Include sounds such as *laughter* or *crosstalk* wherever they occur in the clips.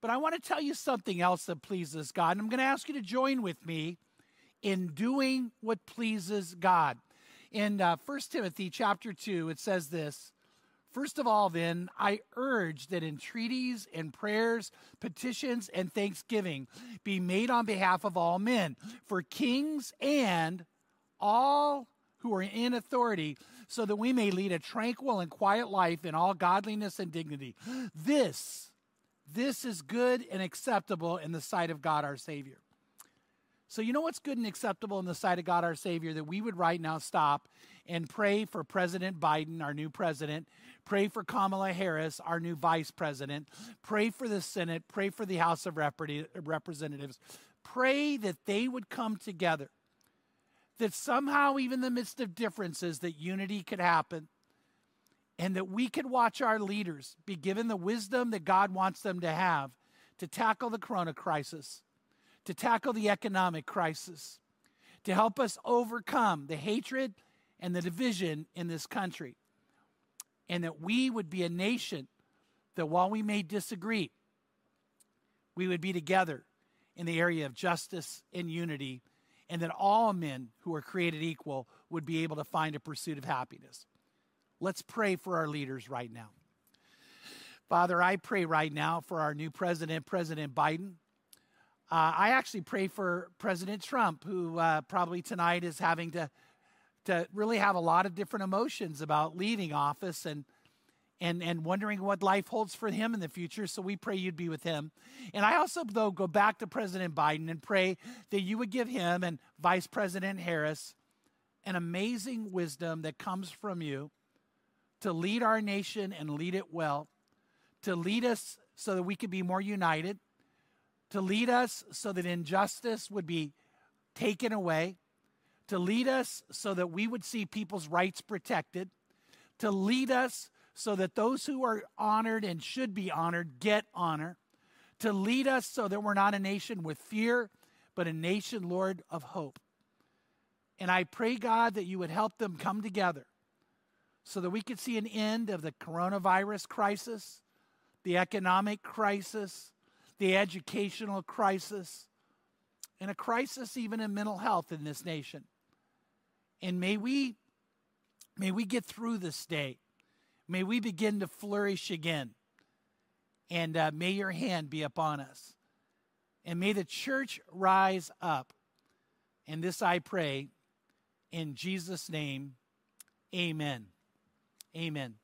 But I want to tell you something else that pleases God. And I'm going to ask you to join with me in doing what pleases God. In uh, 1 Timothy chapter 2, it says this First of all, then, I urge that entreaties and prayers, petitions, and thanksgiving be made on behalf of all men, for kings and all who are in authority, so that we may lead a tranquil and quiet life in all godliness and dignity. This, this is good and acceptable in the sight of God our Savior. So, you know what's good and acceptable in the sight of God our Savior? That we would right now stop and pray for President Biden, our new president, pray for Kamala Harris, our new vice president, pray for the Senate, pray for the House of Representatives, pray that they would come together, that somehow, even in the midst of differences, that unity could happen. And that we could watch our leaders be given the wisdom that God wants them to have to tackle the corona crisis to tackle the economic crisis, to help us overcome the hatred and the division in this country. And that we would be a nation that while we may disagree, we would be together in the area of justice and unity, and that all men who are created equal would be able to find a pursuit of happiness. Let's pray for our leaders right now. Father, I pray right now for our new president, President Biden. Uh, I actually pray for President Trump, who uh, probably tonight is having to to really have a lot of different emotions about leaving office and and and wondering what life holds for him in the future. So we pray you'd be with him. And I also though go back to President Biden and pray that you would give him and Vice President Harris an amazing wisdom that comes from you to lead our nation and lead it well, to lead us so that we could be more united to lead us so that injustice would be taken away, to lead us so that we would see people's rights protected, to lead us so that those who are honored and should be honored get honor, to lead us so that we're not a nation with fear, but a nation, Lord, of hope. And I pray, God, that you would help them come together so that we could see an end of the coronavirus crisis, the economic crisis, the educational crisis, and a crisis even in mental health in this nation. And may we may we get through this day. May we begin to flourish again. And uh, may your hand be upon us. And may the church rise up. And this I pray in Jesus' name. Amen. Amen.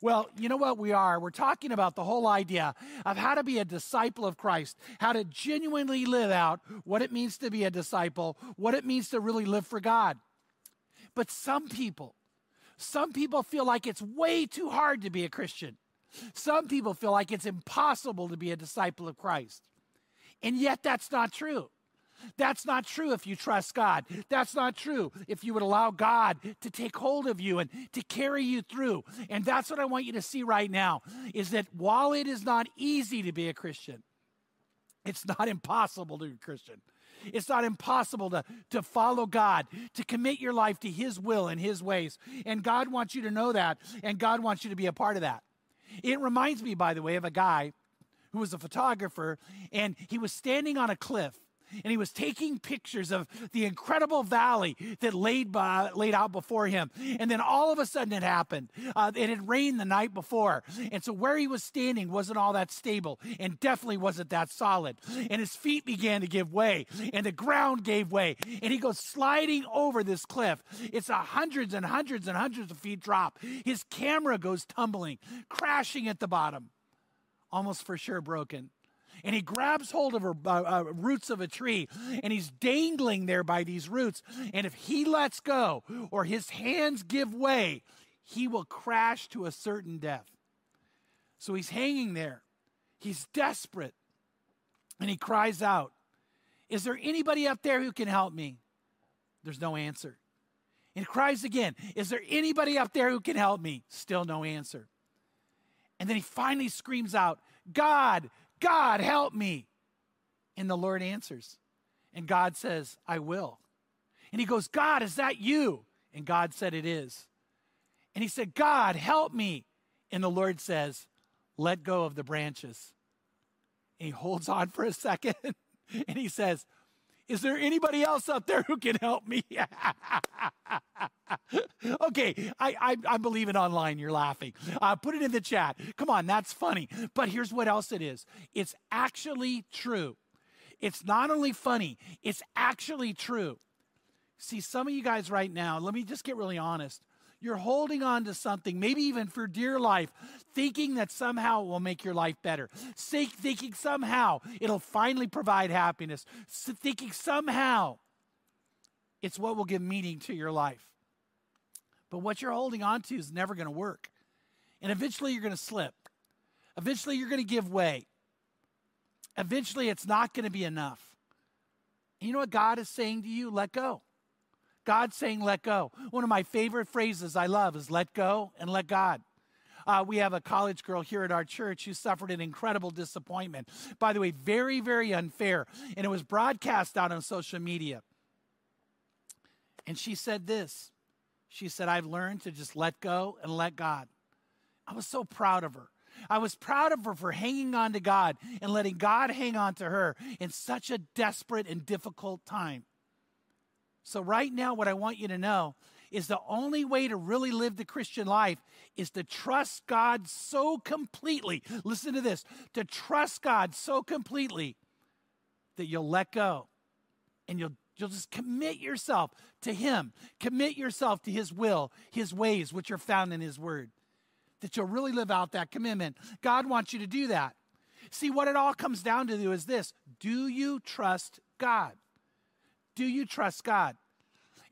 Well, you know what we are? We're talking about the whole idea of how to be a disciple of Christ, how to genuinely live out what it means to be a disciple, what it means to really live for God. But some people, some people feel like it's way too hard to be a Christian. Some people feel like it's impossible to be a disciple of Christ. And yet, that's not true. That's not true if you trust God. That's not true if you would allow God to take hold of you and to carry you through. And that's what I want you to see right now is that while it is not easy to be a Christian, it's not impossible to be a Christian. It's not impossible to, to follow God, to commit your life to His will and His ways. And God wants you to know that, and God wants you to be a part of that. It reminds me, by the way, of a guy who was a photographer, and he was standing on a cliff and he was taking pictures of the incredible valley that laid by, laid out before him. And then all of a sudden it happened. Uh, it had rained the night before, and so where he was standing wasn't all that stable, and definitely wasn't that solid. And his feet began to give way, and the ground gave way, and he goes sliding over this cliff. It's a hundreds and hundreds and hundreds of feet drop. His camera goes tumbling, crashing at the bottom, almost for sure broken and he grabs hold of her uh, uh, roots of a tree and he's dangling there by these roots. And if he lets go or his hands give way, he will crash to a certain death. So he's hanging there. He's desperate. And he cries out, Is there anybody up there who can help me? There's no answer. And he cries again, Is there anybody up there who can help me? Still no answer. And then he finally screams out, God, God, help me. And the Lord answers. And God says, I will. And he goes, God, is that you? And God said, It is. And he said, God, help me. And the Lord says, Let go of the branches. And he holds on for a second *laughs* and he says, Is there anybody else out there who can help me? *laughs* okay, I, I, I, believe it online. You're laughing. Uh, put it in the chat. Come on, that's funny. But here's what else it is it's actually true. It's not only funny, it's actually true. See, some of you guys right now, let me just get really honest. You're holding on to something, maybe even for dear life, thinking that somehow it will make your life better. Thinking somehow it'll finally provide happiness. Thinking somehow it's what will give meaning to your life. But what you're holding on to is never going to work. And eventually you're going to slip. Eventually you're going to give way. Eventually it's not going to be enough. You know what God is saying to you? Let go. God's saying, let go. One of my favorite phrases I love is let go and let God. Uh, we have a college girl here at our church who suffered an incredible disappointment. By the way, very, very unfair. And it was broadcast out on social media. And she said this She said, I've learned to just let go and let God. I was so proud of her. I was proud of her for hanging on to God and letting God hang on to her in such a desperate and difficult time. So, right now, what I want you to know is the only way to really live the Christian life is to trust God so completely. Listen to this to trust God so completely that you'll let go and you'll you'll just commit yourself to him commit yourself to his will his ways which are found in his word that you'll really live out that commitment. God wants you to do that. See what it all comes down to is this. Do you trust god do you trust God?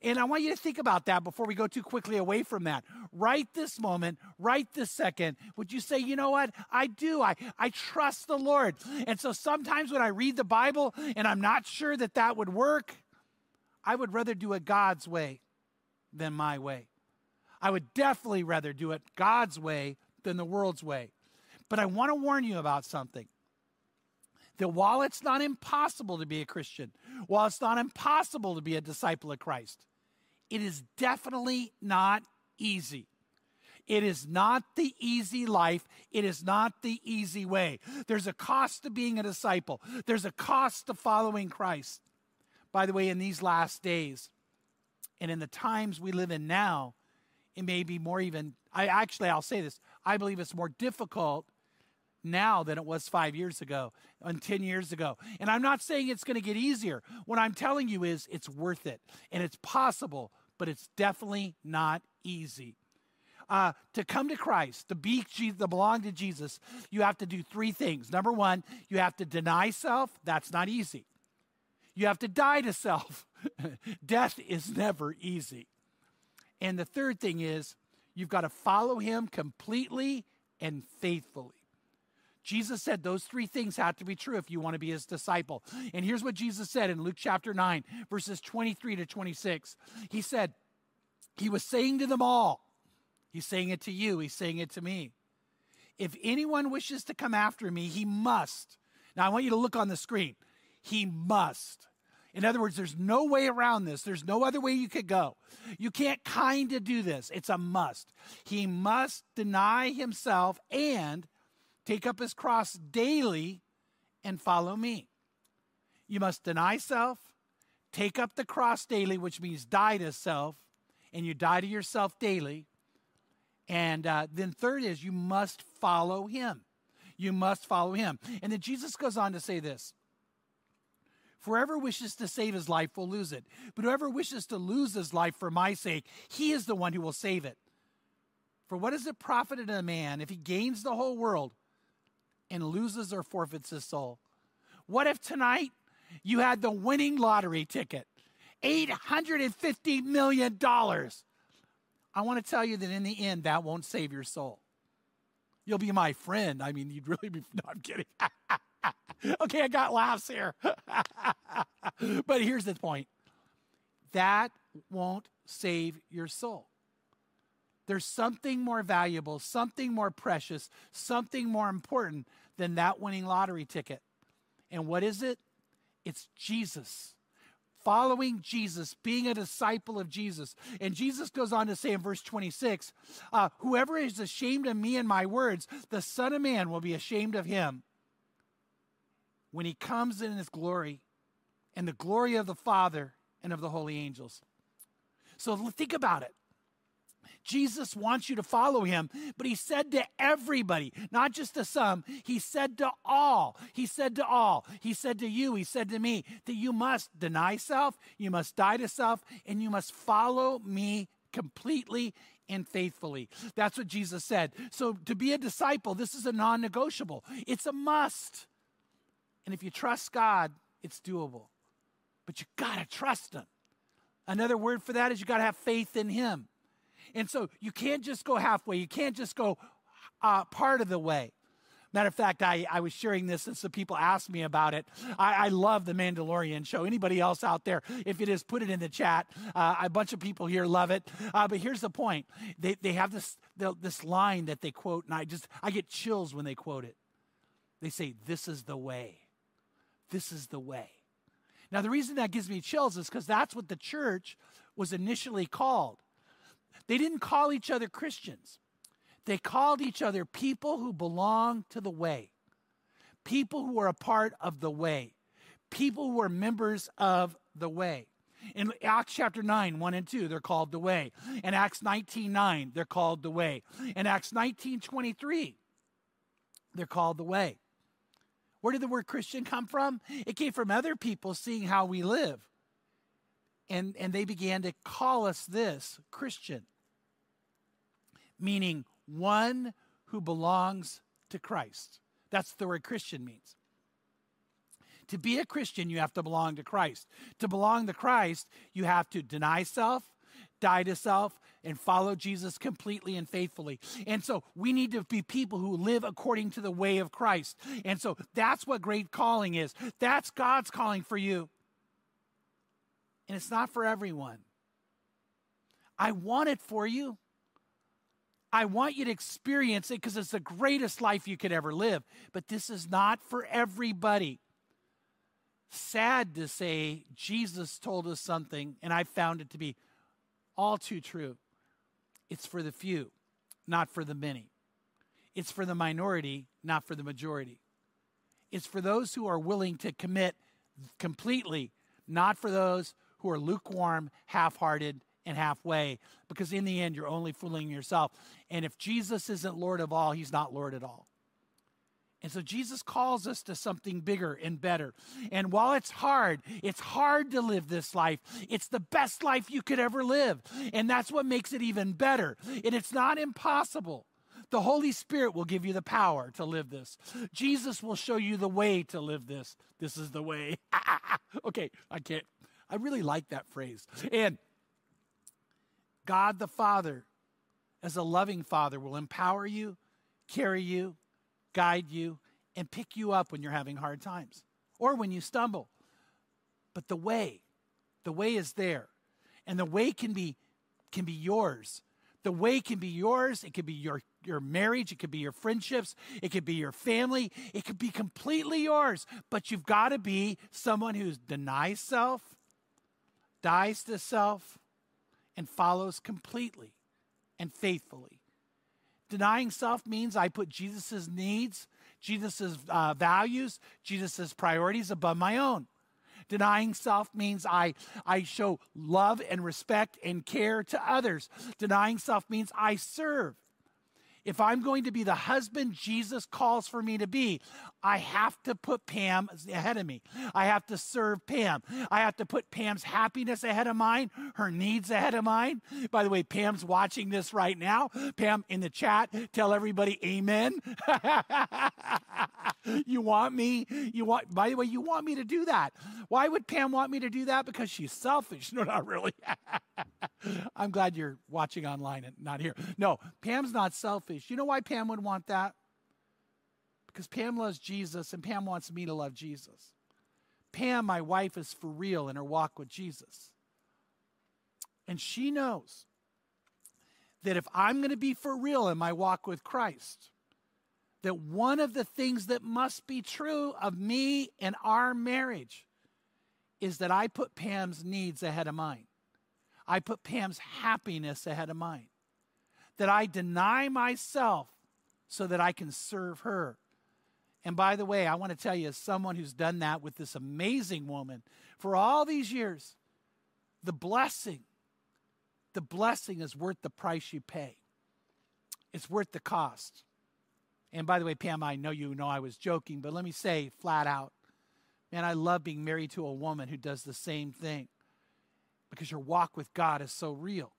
And I want you to think about that before we go too quickly away from that. Right this moment, right this second, would you say, you know what? I do. I, I trust the Lord. And so sometimes when I read the Bible and I'm not sure that that would work, I would rather do it God's way than my way. I would definitely rather do it God's way than the world's way. But I want to warn you about something that while it's not impossible to be a Christian, while it's not impossible to be a disciple of Christ, it is definitely not easy. It is not the easy life. It is not the easy way. There's a cost to being a disciple, there's a cost to following Christ. By the way, in these last days and in the times we live in now, it may be more even, I actually, I'll say this, I believe it's more difficult now than it was five years ago and 10 years ago. And I'm not saying it's going to get easier. What I'm telling you is it's worth it and it's possible, but it's definitely not easy. Uh, to come to Christ, to be to belong to Jesus, you have to do three things. Number one, you have to deny self. That's not easy. You have to die to self. *laughs* Death is never easy. And the third thing is you've got to follow him completely and faithfully. Jesus said those three things have to be true if you want to be his disciple. And here's what Jesus said in Luke chapter 9, verses 23 to 26. He said, He was saying to them all, He's saying it to you, He's saying it to me. If anyone wishes to come after me, he must. Now, I want you to look on the screen. He must. In other words, there's no way around this. There's no other way you could go. You can't kind of do this. It's a must. He must deny himself and Take up his cross daily and follow me. You must deny self, take up the cross daily, which means die to self, and you die to yourself daily. And uh, then, third is you must follow him. You must follow him. And then Jesus goes on to say this whoever wishes to save his life will lose it. But whoever wishes to lose his life for my sake, he is the one who will save it. For what is it profited a man if he gains the whole world and loses or forfeits his soul. What if tonight you had the winning lottery ticket? $850 million. I want to tell you that in the end, that won't save your soul. You'll be my friend. I mean, you'd really be, *laughs* no, I'm kidding. *laughs* okay, I got laughs here. *laughs* but here's the point that won't save your soul. There's something more valuable, something more precious, something more important than that winning lottery ticket. And what is it? It's Jesus. Following Jesus, being a disciple of Jesus. And Jesus goes on to say in verse 26 uh, Whoever is ashamed of me and my words, the Son of Man will be ashamed of him when he comes in his glory and the glory of the Father and of the holy angels. So think about it. Jesus wants you to follow him, but he said to everybody, not just to some, he said to all. He said to all. He said to you, he said to me, that you must deny self, you must die to self, and you must follow me completely and faithfully. That's what Jesus said. So to be a disciple, this is a non negotiable, it's a must. And if you trust God, it's doable. But you got to trust Him. Another word for that is you got to have faith in Him. And so you can't just go halfway, you can't just go uh, part of the way. Matter of fact, I, I was sharing this and some people asked me about it. I, I love the Mandalorian show. Anybody else out there, if it is, put it in the chat. Uh, a bunch of people here love it. Uh, but here's the point they, they have this, this line that they quote, and I just, I get chills when they quote it. They say, This is the way. This is the way. Now, the reason that gives me chills is because that's what the church was initially called. They didn't call each other Christians, they called each other people who belong to the way, people who are a part of the way, people who are members of the way. In Acts chapter 9, 1 and 2, they're called the way. In Acts 19, 9, they're called the way. In Acts 19, 23, they're called the way. Where did the word Christian come from? It came from other people seeing how we live. And, and they began to call us this Christian meaning one who belongs to Christ. That's the word Christian means. To be a Christian, you have to belong to Christ. To belong to Christ, you have to deny self, die to self, and follow Jesus completely and faithfully. And so we need to be people who live according to the way of Christ. And so that's what great calling is. That's God's calling for you. And it's not for everyone. I want it for you. I want you to experience it because it's the greatest life you could ever live. But this is not for everybody. Sad to say, Jesus told us something, and I found it to be all too true. It's for the few, not for the many. It's for the minority, not for the majority. It's for those who are willing to commit completely, not for those who are lukewarm, half hearted, and halfway because in the end you're only fooling yourself. And if Jesus isn't Lord of all, he's not Lord at all. And so Jesus calls us to something bigger and better. And while it's hard, it's hard to live this life. It's the best life you could ever live. And that's what makes it even better. And it's not impossible. The Holy Spirit will give you the power to live this. Jesus will show you the way to live this. This is the way. *laughs* okay, I can't. I really like that phrase. And God the Father, as a loving Father, will empower you, carry you, guide you, and pick you up when you're having hard times or when you stumble. But the way, the way is there. And the way can be can be yours. The way can be yours. It could be your, your marriage. It could be your friendships. It could be your family. It could be completely yours. But you've got to be someone who denies self, dies to self, and follows completely and faithfully. Denying self means I put Jesus' needs, Jesus' uh, values, Jesus' priorities above my own. Denying self means I, I show love and respect and care to others. Denying self means I serve. If I'm going to be the husband Jesus calls for me to be, I have to put Pam ahead of me. I have to serve Pam. I have to put Pam's happiness ahead of mine, her needs ahead of mine. By the way, Pam's watching this right now. Pam, in the chat, tell everybody amen. *laughs* you want me? You want, by the way, you want me to do that. Why would Pam want me to do that? Because she's selfish. *laughs* No, not really. *laughs* I'm glad you're watching online and not here. No, Pam's not selfish. You know why Pam would want that? Because Pam loves Jesus and Pam wants me to love Jesus. Pam, my wife, is for real in her walk with Jesus. And she knows that if I'm going to be for real in my walk with Christ, that one of the things that must be true of me and our marriage is that I put Pam's needs ahead of mine. I put Pam's happiness ahead of mine. That I deny myself so that I can serve her And by the way, I want to tell you, as someone who's done that with this amazing woman for all these years, the blessing, the blessing is worth the price you pay. It's worth the cost. And by the way, Pam, I know you know I was joking, but let me say flat out, man, I love being married to a woman who does the same thing because your walk with God is so real.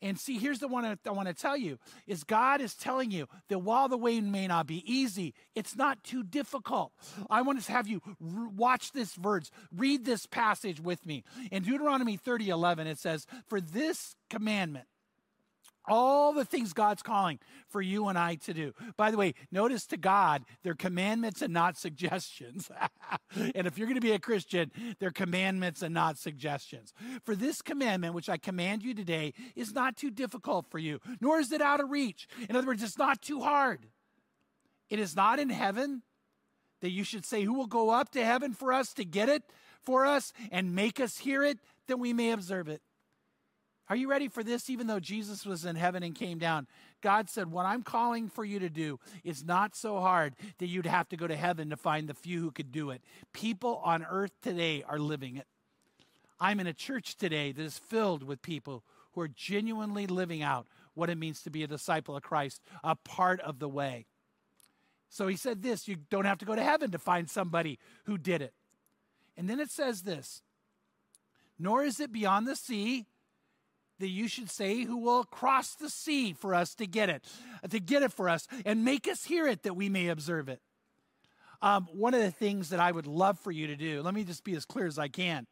And see, here's the one I want to tell you is God is telling you that while the way may not be easy, it's not too difficult. I want to have you watch this verse, read this passage with me. In Deuteronomy 30, 11, it says, For this commandment, all the things God's calling for you and I to do. By the way, notice to God, they're commandments and not suggestions. *laughs* and if you're going to be a Christian, they're commandments and not suggestions. For this commandment, which I command you today, is not too difficult for you, nor is it out of reach. In other words, it's not too hard. It is not in heaven that you should say, Who will go up to heaven for us to get it for us and make us hear it, that we may observe it. Are you ready for this? Even though Jesus was in heaven and came down, God said, What I'm calling for you to do is not so hard that you'd have to go to heaven to find the few who could do it. People on earth today are living it. I'm in a church today that is filled with people who are genuinely living out what it means to be a disciple of Christ, a part of the way. So he said this you don't have to go to heaven to find somebody who did it. And then it says this Nor is it beyond the sea that you should say, Who will cross the sea for us to get it, to get it for us, and make us hear it that we may observe it. Um, one of the things that I would love for you to do, let me just be as clear as I can.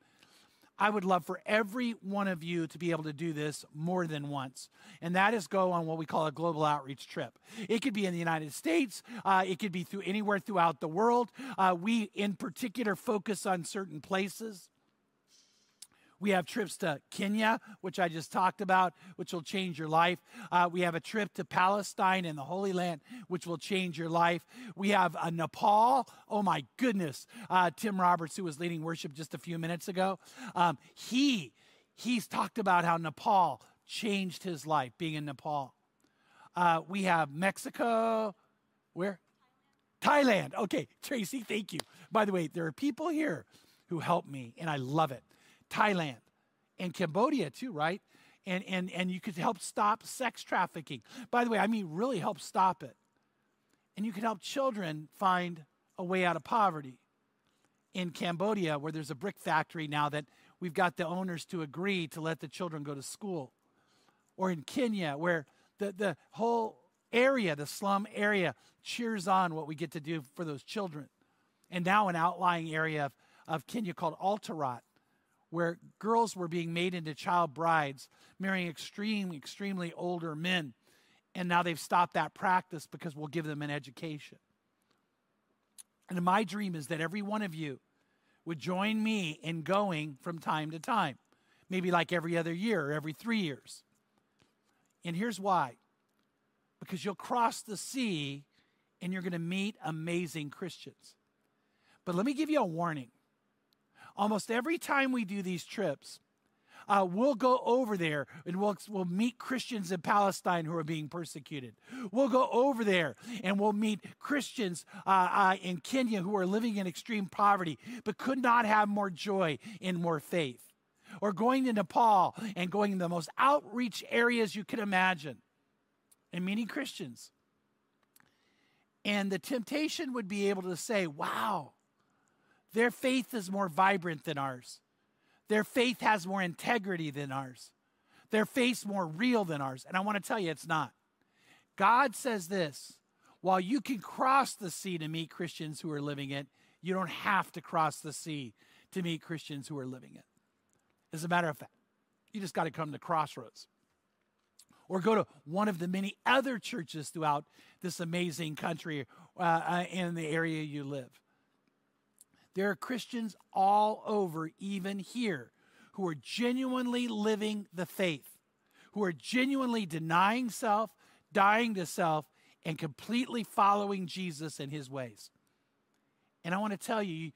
I would love for every one of you to be able to do this more than once, and that is go on what we call a global outreach trip. It could be in the United States, uh, it could be through anywhere throughout the world. Uh, we, in particular, focus on certain places. We have trips to Kenya, which I just talked about, which will change your life. Uh, we have a trip to Palestine and the Holy Land, which will change your life. We have a Nepal. Oh my goodness. Uh, Tim Roberts, who was leading worship just a few minutes ago, um, he he's talked about how Nepal changed his life being in Nepal. Uh, we have Mexico. Where? Thailand. Okay, Tracy, thank you. By the way, there are people here who help me, and I love it. Thailand and Cambodia too, right? And, and, and you could help stop sex trafficking. By the way, I mean really help stop it. And you could help children find a way out of poverty. In Cambodia, where there's a brick factory now that we've got the owners to agree to let the children go to school. Or in Kenya, where the, the whole area, the slum area, cheers on what we get to do for those children. And now an outlying area of, of Kenya called Altarat, where girls were being made into child brides, marrying extreme, extremely older men. And now they've stopped that practice because we'll give them an education. And my dream is that every one of you would join me in going from time to time, maybe like every other year or every three years. And here's why because you'll cross the sea and you're going to meet amazing Christians. But let me give you a warning almost every time we do these trips, uh, we'll go over there and we'll, we'll meet Christians in Palestine who are being persecuted. We'll go over there and we'll meet Christians uh, uh, in Kenya who are living in extreme poverty but could not have more joy in more faith. Or going to Nepal and going in the most outreach areas you can imagine and meeting Christians. And the temptation would be able to say, wow, their faith is more vibrant than ours. Their faith has more integrity than ours. Their faith's more real than ours. And I want to tell you, it's not. God says this while you can cross the sea to meet Christians who are living it, you don't have to cross the sea to meet Christians who are living it. As a matter of fact, you just got to come to Crossroads or go to one of the many other churches throughout this amazing country uh, uh, in the area you live. There are Christians all over, even here, who are genuinely living the faith, who are genuinely denying self, dying to self, and completely following Jesus and his ways. And I want to tell you,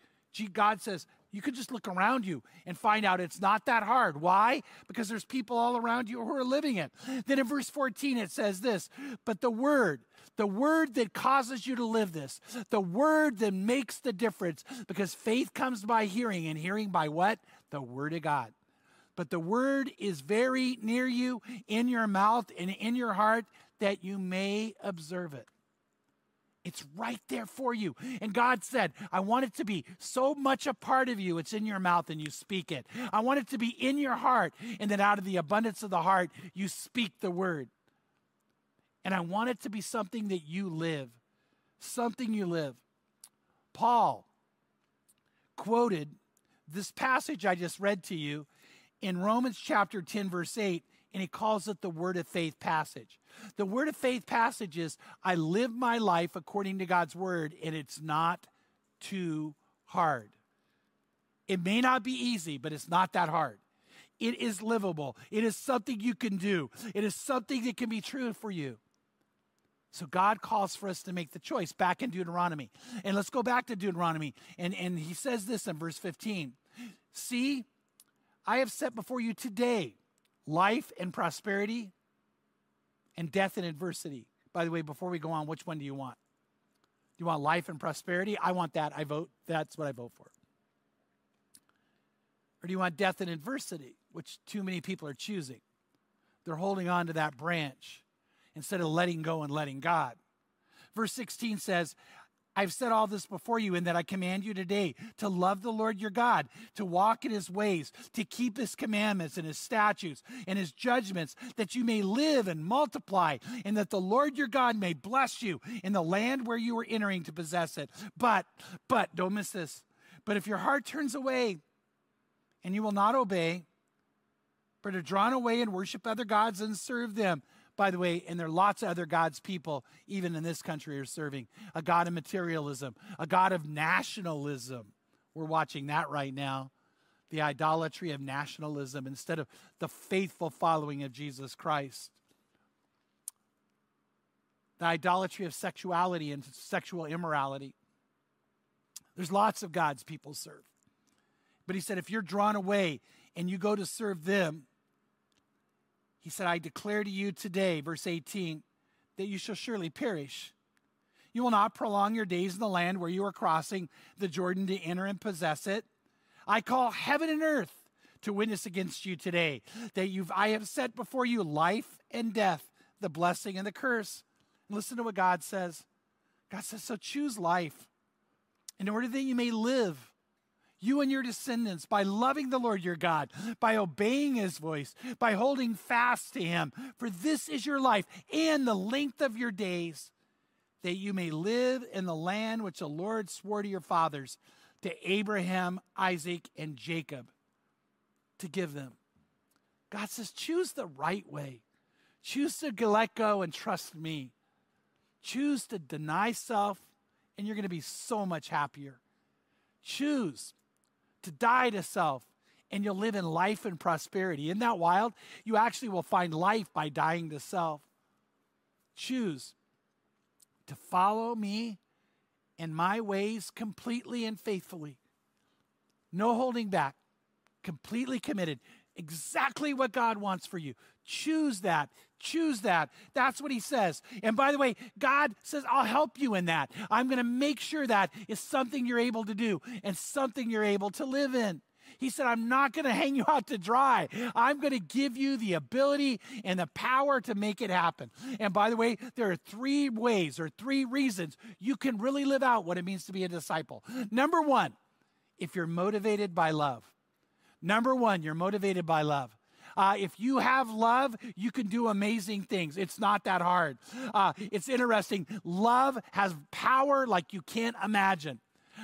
God says, You could just look around you and find out it's not that hard. Why? Because there's people all around you who are living it. Then in verse 14, it says this But the word, the word that causes you to live this, the word that makes the difference, because faith comes by hearing, and hearing by what? The word of God. But the word is very near you, in your mouth and in your heart, that you may observe it. It's right there for you. And God said, I want it to be so much a part of you, it's in your mouth and you speak it. I want it to be in your heart, and then out of the abundance of the heart, you speak the word. And I want it to be something that you live, something you live. Paul quoted this passage I just read to you in Romans chapter 10, verse 8 and he calls it the word of faith passage. The word of faith passage is I live my life according to God's word, and it's not too hard. It may not be easy, but it's not that hard. It is livable. It is something you can do. It is something that can be true for you. So God calls for us to make the choice back in Deuteronomy. And let's go back to Deuteronomy. And, and he says this in verse 15 See, I have set before you today life and prosperity, and death and adversity. By the way, before we go on, which one do you want? Do you want life and prosperity? I want that. I vote. That's what I vote for. Or do you want death and adversity, which too many people are choosing? They're holding on to that branch instead of letting go and letting God. Verse 16 says, I've said all this before you, in that I command you today to love the Lord your God, to walk in his ways, to keep his commandments and his statutes and his judgments, that you may live and multiply, and that the Lord your God may bless you in the land where you are entering to possess it. But, but, don't miss this. But if your heart turns away and you will not obey, but are drawn away and worship other gods and serve them, by the way, and there are lots of other gods people, even in this country, are serving a God of materialism, a God of nationalism. We're watching that right now. The idolatry of nationalism instead of the faithful following of Jesus Christ. The idolatry of sexuality and sexual immorality. There's lots of gods people serve. But he said, if you're drawn away and you go to serve them, he said, I declare to you today, verse 18, that you shall surely perish. You will not prolong your days in the land where you are crossing the Jordan to enter and possess it. I call heaven and earth to witness against you today that you've I have set before you life and death, the blessing and the curse. Listen to what God says. God says, So choose life in order that you may live you and your descendants, by loving the Lord your God, by obeying his voice, by holding fast to him. For this is your life and the length of your days, that you may live in the land which the Lord swore to your fathers, to Abraham, Isaac, and Jacob, to give them. God says, choose the right way. Choose to let go and trust me. Choose to deny self, and you're going to be so much happier. Choose to die to self, and you'll live in life and prosperity. Isn't that wild? You actually will find life by dying to self. Choose to follow me and my ways completely and faithfully. No holding back, completely committed. Exactly what God wants for you. Choose that. Choose that. That's what he says. And by the way, God says, I'll help you in that. I'm going to make sure that is something you're able to do and something you're able to live in. He said, I'm not going to hang you out to dry. I'm going to give you the ability and the power to make it happen. And by the way, there are three ways or three reasons you can really live out what it means to be a disciple. Number one, if you're motivated by love. Number one, you're motivated by love. Uh, if you have love, you can do amazing things. It's not that hard. Uh, it's interesting. Love has power like you can't imagine.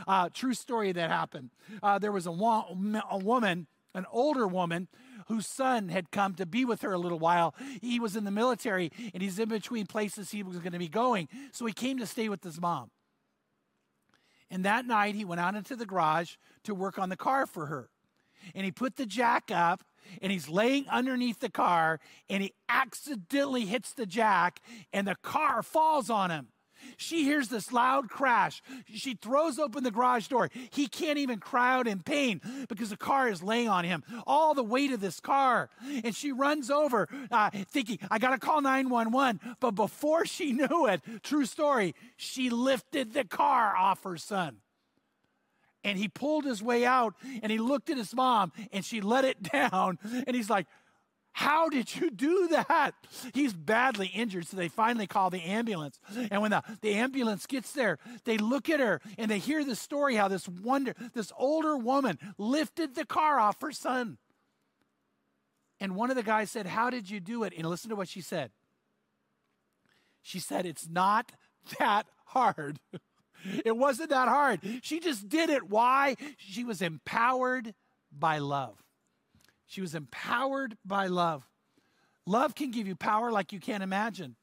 Uh, true story that happened. Uh, there was a, a woman, an older woman, whose son had come to be with her a little while. He was in the military and he's in between places he was going to be going. So he came to stay with his mom. And that night he went out into the garage to work on the car for her. And he put the jack up and he's laying underneath the car and he accidentally hits the jack and the car falls on him. She hears this loud crash. She throws open the garage door. He can't even cry out in pain because the car is laying on him. All the weight of this car. And she runs over uh, thinking, I got to call 911. But before she knew it, true story, she lifted the car off her son and he pulled his way out and he looked at his mom and she let it *laughs* down and he's like how did you do that? He's badly injured, so they finally call the ambulance. And when the, the ambulance gets there, they look at her and they hear the story how this wonder, this older woman lifted the car off her son. And one of the guys said, How did you do it? And listen to what she said. She said, It's not that hard. *laughs* it wasn't that hard. She just did it. Why? She was empowered by love. She was empowered by love. Love can give you power like you can't imagine.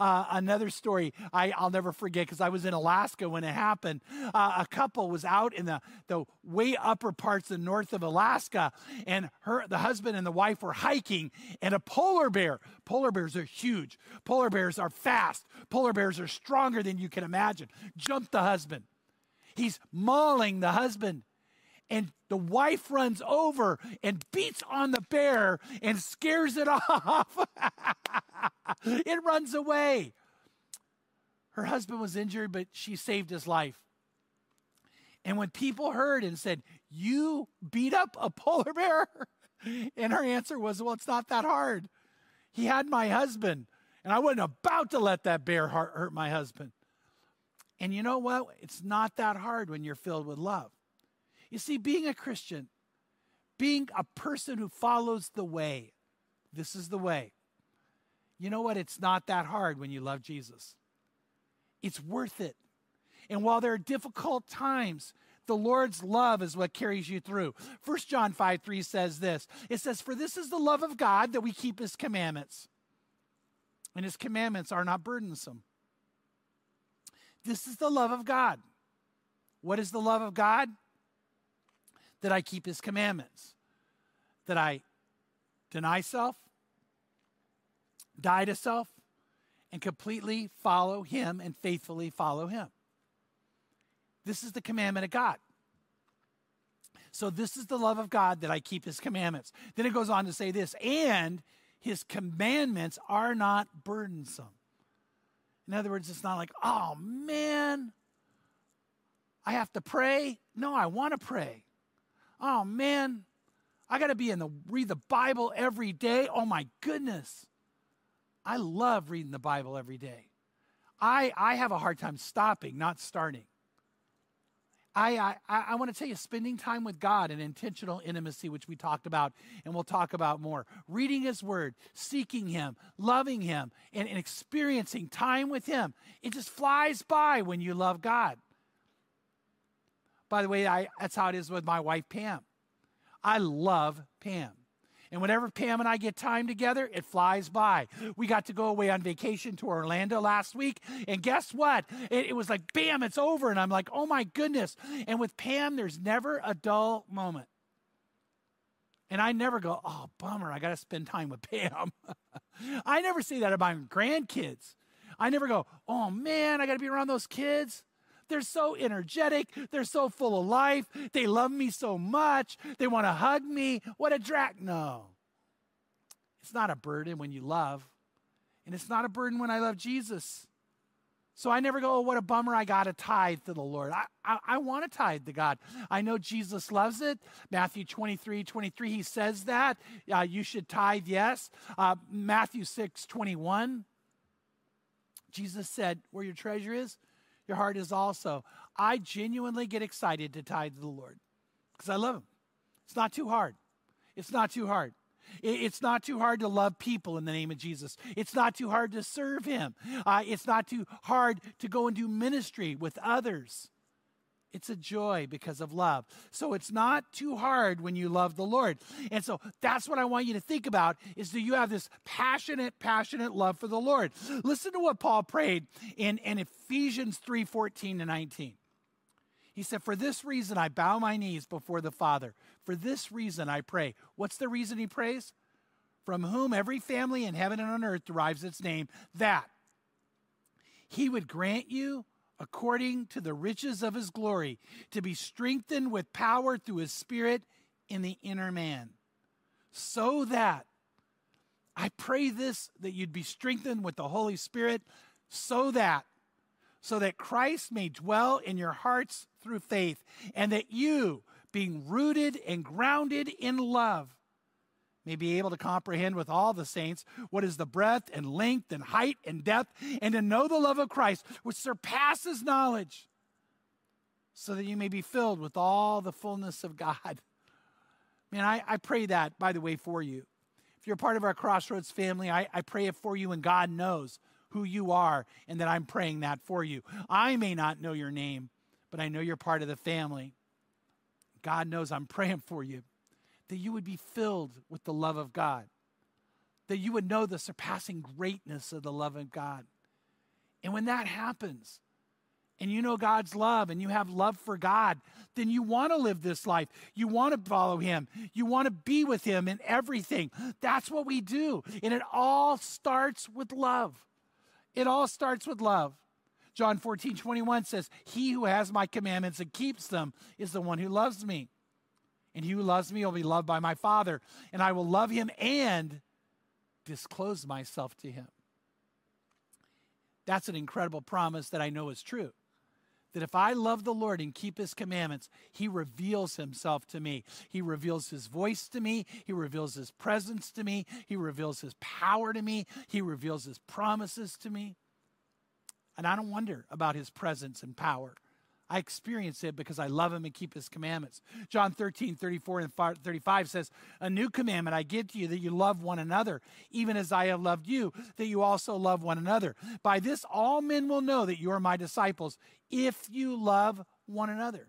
Uh, another story I, will never forget because I was in Alaska when it happened. Uh, a couple was out in the, the way upper parts of north of Alaska, and her the husband and the wife were hiking, and a polar bear. Polar bears are huge. Polar bears are fast. Polar bears are stronger than you can imagine. Jumped the husband. He's mauling the husband and the wife runs over and beats on the bear and scares it *laughs* off. it runs away. Her husband was injured, but she saved his life. And when people heard and said, You beat up a polar bear? *laughs* And her answer was, Well, it's not that hard. He had my husband, and I wasn't about to let that bear hurt my husband. And you know what? It's not that hard when you're filled with love. You see, being a Christian, being a person who follows the way, this is the way. You know what? It's not that hard when you love Jesus. It's worth it. And while there are difficult times, the Lord's love is what carries you through. 1 John 5 3 says this It says, For this is the love of God that we keep his commandments. And his commandments are not burdensome. This is the love of God. What is the love of God? That I keep his commandments, that I deny self, die to self, and completely follow him and faithfully follow him. This is the commandment of God. So, this is the love of God that I keep his commandments. Then it goes on to say this, and his commandments are not burdensome. In other words, it's not like, oh man, I have to pray. No, I want to pray oh man, I got to be in the read the Bible every day. Oh my goodness. I love reading the Bible every day. I, I have a hard time stopping, not starting. I, I, I want to tell you, spending time with God and intentional intimacy, which we talked about and we'll talk about more. Reading His Word, seeking Him, loving Him, and, and experiencing time with Him. It just flies by when you love God. By the way, I, that's how it is with my wife, Pam. I love Pam. And whenever Pam and I get time together, it flies by. We got to go away on vacation to Orlando last week. And guess what? It, it, was like, bam, it's over. And I'm like, oh my goodness. And with Pam, there's never a dull moment. And I never go, oh, bummer, I got to spend time with Pam. *laughs* I never say that about my grandkids. I never go, oh man, I got to be around those kids. They're so energetic. They're so full of life. They love me so much. They want to hug me. What a drag. No. It's not a burden when you love. And it's not a burden when I love Jesus. So I never go, oh, what a bummer, I got to tithe to the Lord. I, I, I want to tithe to God. I know Jesus loves it. Matthew 23, 23, he says that. Uh, you should tithe, yes. Uh, Matthew 6, 21, Jesus said, where your treasure is, your heart is also. I genuinely get excited to tithe to the Lord because I love Him. It's not too hard. It's not too hard. It's not too hard to love people in the name of Jesus. It's not too hard to serve Him. Uh, it's not too hard to go and do ministry with others. It's a joy because of love. So it's not too hard when you love the Lord. And so that's what I want you to think about is do you have this passionate, passionate love for the Lord? Listen to what Paul prayed in, in Ephesians 3 14 to 19. He said, For this reason I bow my knees before the Father. For this reason I pray. What's the reason he prays? From whom every family in heaven and on earth derives its name, that he would grant you, according to the riches of his glory, to be strengthened with power through his Spirit in the inner man. So that, I pray this, that you'd be strengthened with the Holy Spirit, so that, so that Christ may dwell in your hearts through faith, and that you, being rooted and grounded in love, may be able to comprehend with all the saints what is the breadth and length and height and depth, and to know the love of Christ, which surpasses knowledge, so that you may be filled with all the fullness of God. Man, I, I pray that, by the way, for you. If you're part of our Crossroads family, I, I pray it for you, and God knows who you are, and that I'm praying that for you. I may not know your name, but I know you're part of the family. God knows I'm praying for you that you would be filled with the love of God, that you would know the surpassing greatness of the love of God. And when that happens, and you know God's love and you have love for God, then you want to live this life. You want to follow Him. You want to be with Him in everything. That's what we do. And it all starts with love. It all starts with love. John 14, 21 says, He who has my commandments and keeps them is the one who loves me. And he who loves me will be loved by my Father, and I will love him and disclose myself to him. That's an incredible promise that I know is true. That if I love the Lord and keep his commandments, he reveals himself to me. He reveals his voice to me. He reveals his presence to me. He reveals his power to me. He reveals his promises to me. And I don't wonder about his presence and power. I experience it because I love him and keep his commandments. John 13, 34 and 35 says, A new commandment I give to you that you love one another, even as I have loved you, that you also love one another. By this, all men will know that you are my disciples if you love one another.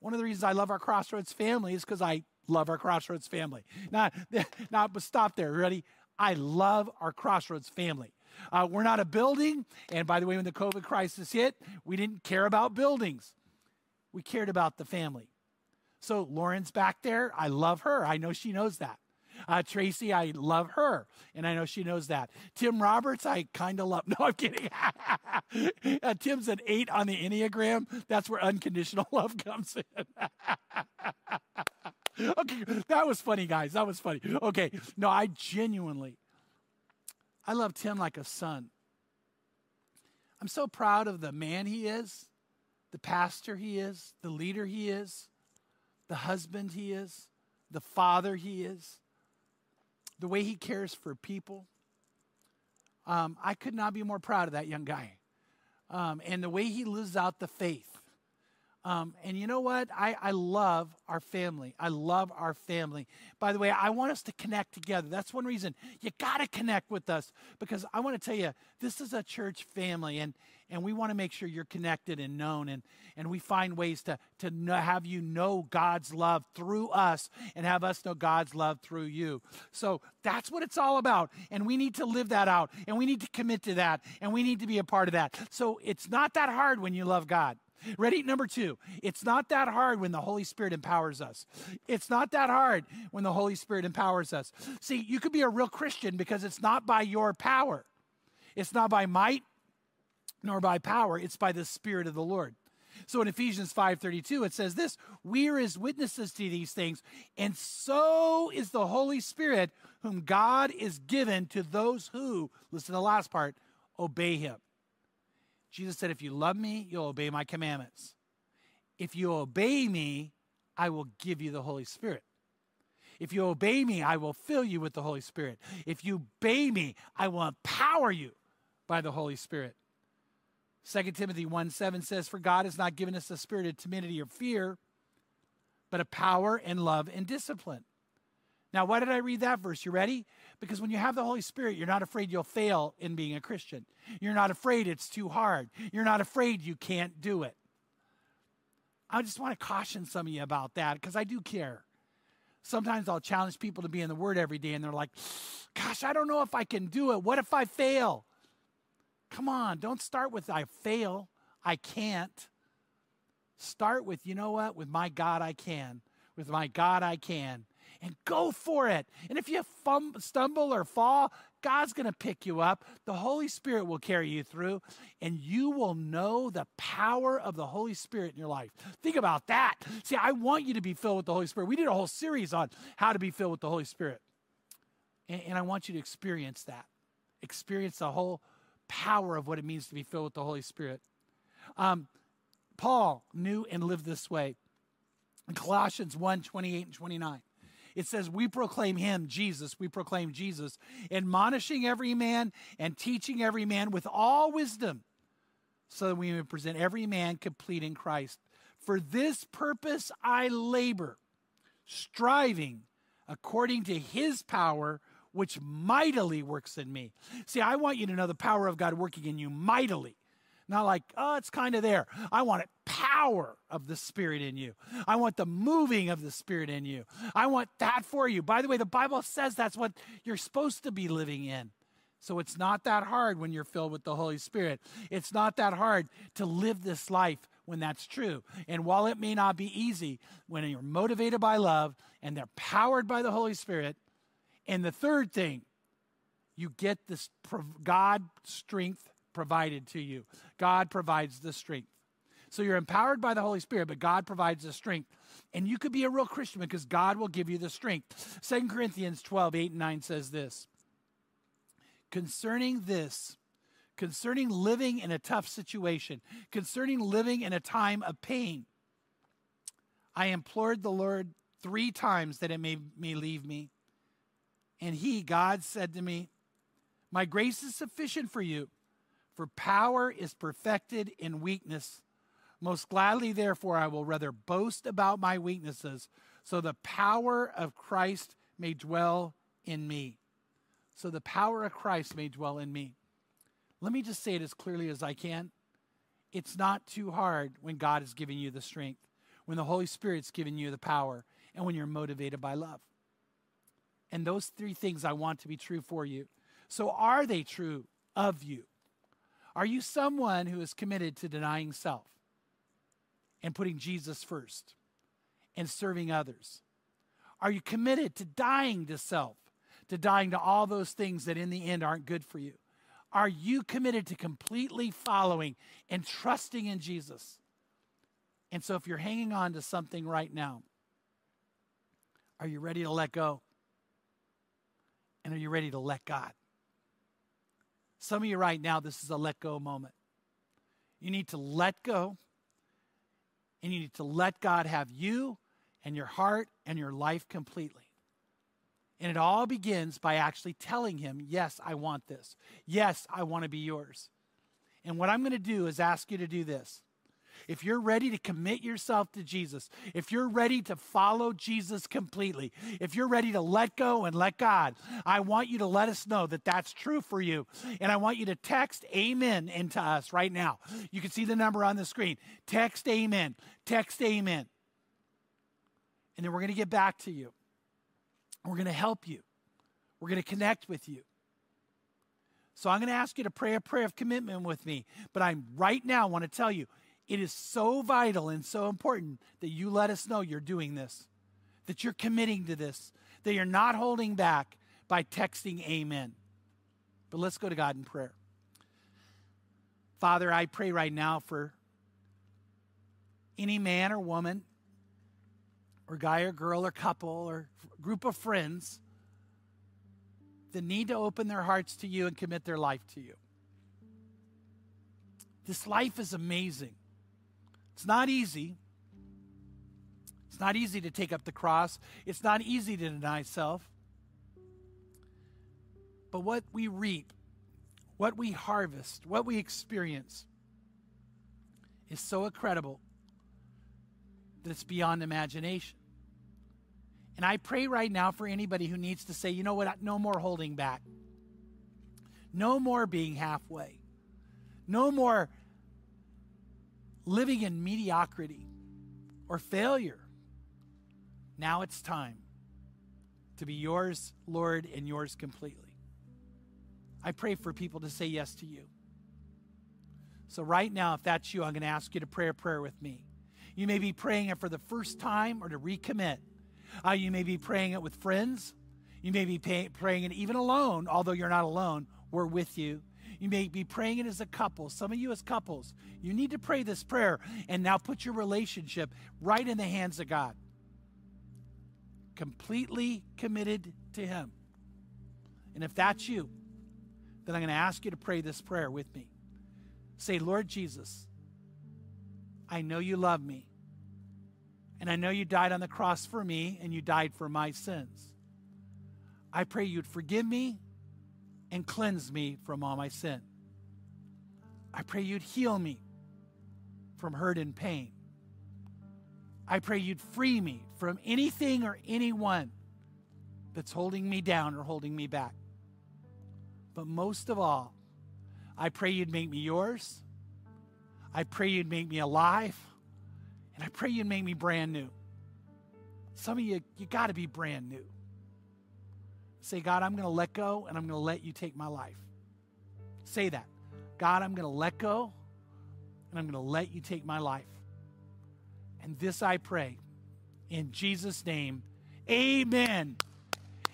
One of the reasons I love our Crossroads family is because I love our Crossroads family. Not, *laughs* not, but stop there. Ready? I love our Crossroads family. Uh, we're not a building. And by the way, when the COVID crisis hit, we didn't care about buildings, we cared about the family. So Lauren's back there. I love her. I know she knows that. Uh, Tracy, I love her, and I know she knows that. Tim Roberts, I kind of love. *laughs* No, I'm kidding. *laughs* uh, Tim's an eight on the Enneagram. That's where unconditional *laughs* love comes in. okay, that was funny, guys. That was funny. Okay, no, I genuinely, I love Tim like a son. I'm so proud of the man he is, the pastor he is, the leader he is, the husband he is, the father he is, the way he cares for people. Um, I could not be more proud of that young guy. Um, and the way he lives out the faith. Um, and you know what? I, I love our family. I love our family. By the way, I want us to connect together. That's one reason you got to connect with us because I want to tell you, this is a church family, and, and we want to make sure you're connected and known. And, and we find ways to, to know, have you know God's love through us and have us know God's love through you. So that's what it's all about. And we need to live that out, and we need to commit to that, and we need to be a part of that. So it's not that hard when you love God. Ready? Number two, it's not that hard when the Holy Spirit empowers us. It's not that hard when the Holy Spirit empowers us. See, you could be a real Christian because it's not by your power, it's not by might nor by power, it's by the Spirit of the Lord. So in Ephesians 5:32 it says this, we are as witnesses to these things, and so is the Holy Spirit whom God is given to those who, listen to the last part, obey him. Jesus said, If you love me, you'll obey my commandments. If you obey me, I will give you the Holy Spirit. If you obey me, I will fill you with the Holy Spirit. If you obey me, I will empower you by the Holy Spirit. 2 Timothy 1 7 says, For God has not given us a spirit of timidity or fear, but a power and love and discipline. Now, why did I read that verse? You ready? Because when you have the Holy Spirit, you're not afraid you'll fail in being a Christian. You're not afraid it's too hard. You're not afraid you can't do it. I just want to caution some of you about that because I do care. Sometimes I'll challenge people to be in the Word every day and they're like, gosh, I don't know if I can do it. What if I fail? Come on, don't start with I fail, I can't. Start with, you know what? With my God, I can. With my God, I can and go for it. And if you stumble or fall, God's going to pick you up. The Holy Spirit will carry you through, and you will know the power of the Holy Spirit in your life. Think about that. See, I want you to be filled with the Holy Spirit. We did a whole series on how to be filled with the Holy Spirit. And, and I want you to experience that. Experience the whole power of what it means to be filled with the Holy Spirit. Um, Paul knew and lived this way. In Colossians 1 28 and 29. It says, We proclaim him, Jesus, we proclaim Jesus, admonishing every man and teaching every man with all wisdom, so that we may present every man complete in Christ. For this purpose I labor, striving according to his power, which mightily works in me. See, I want you to know the power of God working in you mightily. Not like, oh, it's kind of there. I want it power of the Spirit in you. I want the moving of the Spirit in you. I want that for you. By the way, the Bible says that's what you're supposed to be living in. So it's not that hard when you're filled with the Holy Spirit. It's not that hard to live this life when that's true. And while it may not be easy, when you're motivated by love and they're powered by the Holy Spirit, and the third thing, you get this God strength provided to you. God provides the strength. So you're empowered by the Holy Spirit, but God provides the strength. And you could be a real Christian because God will give you the strength. Second Corinthians 12, 8 and 9 says this Concerning this, concerning living in a tough situation, concerning living in a time of pain, I implored the Lord three times that it may, may leave me. And he, God, said to me, My grace is sufficient for you for power is perfected in weakness. Most gladly, therefore, I will rather boast about my weaknesses, so the power of Christ may dwell in me. So the power of Christ may dwell in me. Let me just say it as clearly as I can. It's not too hard when God is giving you the strength, when the Holy Spirit's giving you the power, and when you're motivated by love. And those three things I want to be true for you. So, are they true of you? Are you someone who is committed to denying self and putting Jesus first and serving others? Are you committed to dying to self, to dying to all those things that in the end aren't good for you? Are you committed to completely following and trusting in Jesus? And so, if you're hanging on to something right now, are you ready to let go? And are you ready to let God? Some of you right now, this is a let go moment. You need to let go, and you need to let God have you and your heart and your life completely. And it all begins by actually telling Him, Yes, I want this. Yes, I want to be yours. And what I'm going to do is ask you to do this if you're ready to commit yourself to Jesus, if you're ready to follow Jesus completely, if you're ready to let go and let God, I want you to let us know that that's true for you. And I want you to text amen into us right now. You can see the number on the screen. Text amen. Text amen. And then we're going to get back to you. We're going to help you. We're going to connect with you. So I'm going to ask you to pray a prayer of commitment with me. But I'm right now want to tell you it is so vital and so important that you let us know you're doing this, that you're committing to this, that you're not holding back by texting amen. But let's go to God in prayer. Father, I pray right now for any man or woman, or guy or girl or couple or group of friends that need to open their hearts to you and commit their life to you. This life is amazing. It's not easy. It's not easy to take up the cross. It's not easy to deny self. But what we reap, what we harvest, what we experience is so incredible that it's beyond imagination. And I pray right now for anybody who needs to say, you know what, no more holding back. No more being halfway. No more living in mediocrity or failure. Now it's time to be yours, Lord, and yours completely. I pray for people to say yes to you. So, right now, if that's you, I'm going to ask you to pray a prayer with me. You may be praying it for the first time or to recommit. Uh, you may be praying it with friends. You may be pay, praying it even alone, although you're not alone. We're with you. You may be praying it as a couple. Some of you, as couples, you need to pray this prayer and now put your relationship right in the hands of God. Completely committed to Him. And if that's you, then I'm going to ask you to pray this prayer with me. Say, Lord Jesus, I know you love me. And I know you died on the cross for me and you died for my sins. I pray you'd forgive me and cleanse me from all my sin. I pray you'd heal me from hurt and pain. I pray you'd free me from anything or anyone that's holding me down or holding me back. But most of all, I pray you'd make me yours. I pray you'd make me alive. And I pray you'd make me brand new. Some of you, you got to be brand new. Say, God, I'm going to let go and I'm going to let you take my life. Say that. God, I'm going to let go and I'm going to let you take my life. And this I pray in Jesus' name. Amen.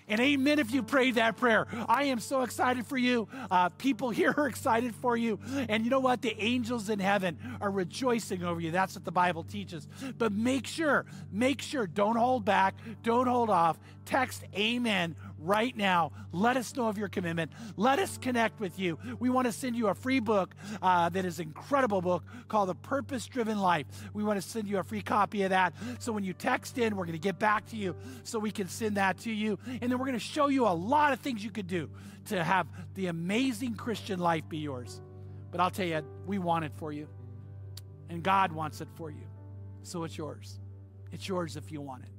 And amen if you prayed that prayer. I am so excited for you. Uh, people here are excited for you. And you know what? The angels in heaven are rejoicing over you. That's what the Bible teaches. But make sure, make sure, don't hold back, don't hold off. Text amen right now. Let us know of your commitment. Let us connect with you. We want to send you a free book uh, that is an incredible book called The Purpose Driven Life. We want to send you a free copy of that. So when you text in, we're going to get back to you so we can send that to you. And then we're going to show you a lot of things you could do to have the amazing Christian life be yours. But I'll tell you, we want it for you. And God wants it for you. So it's yours. It's yours if you want it.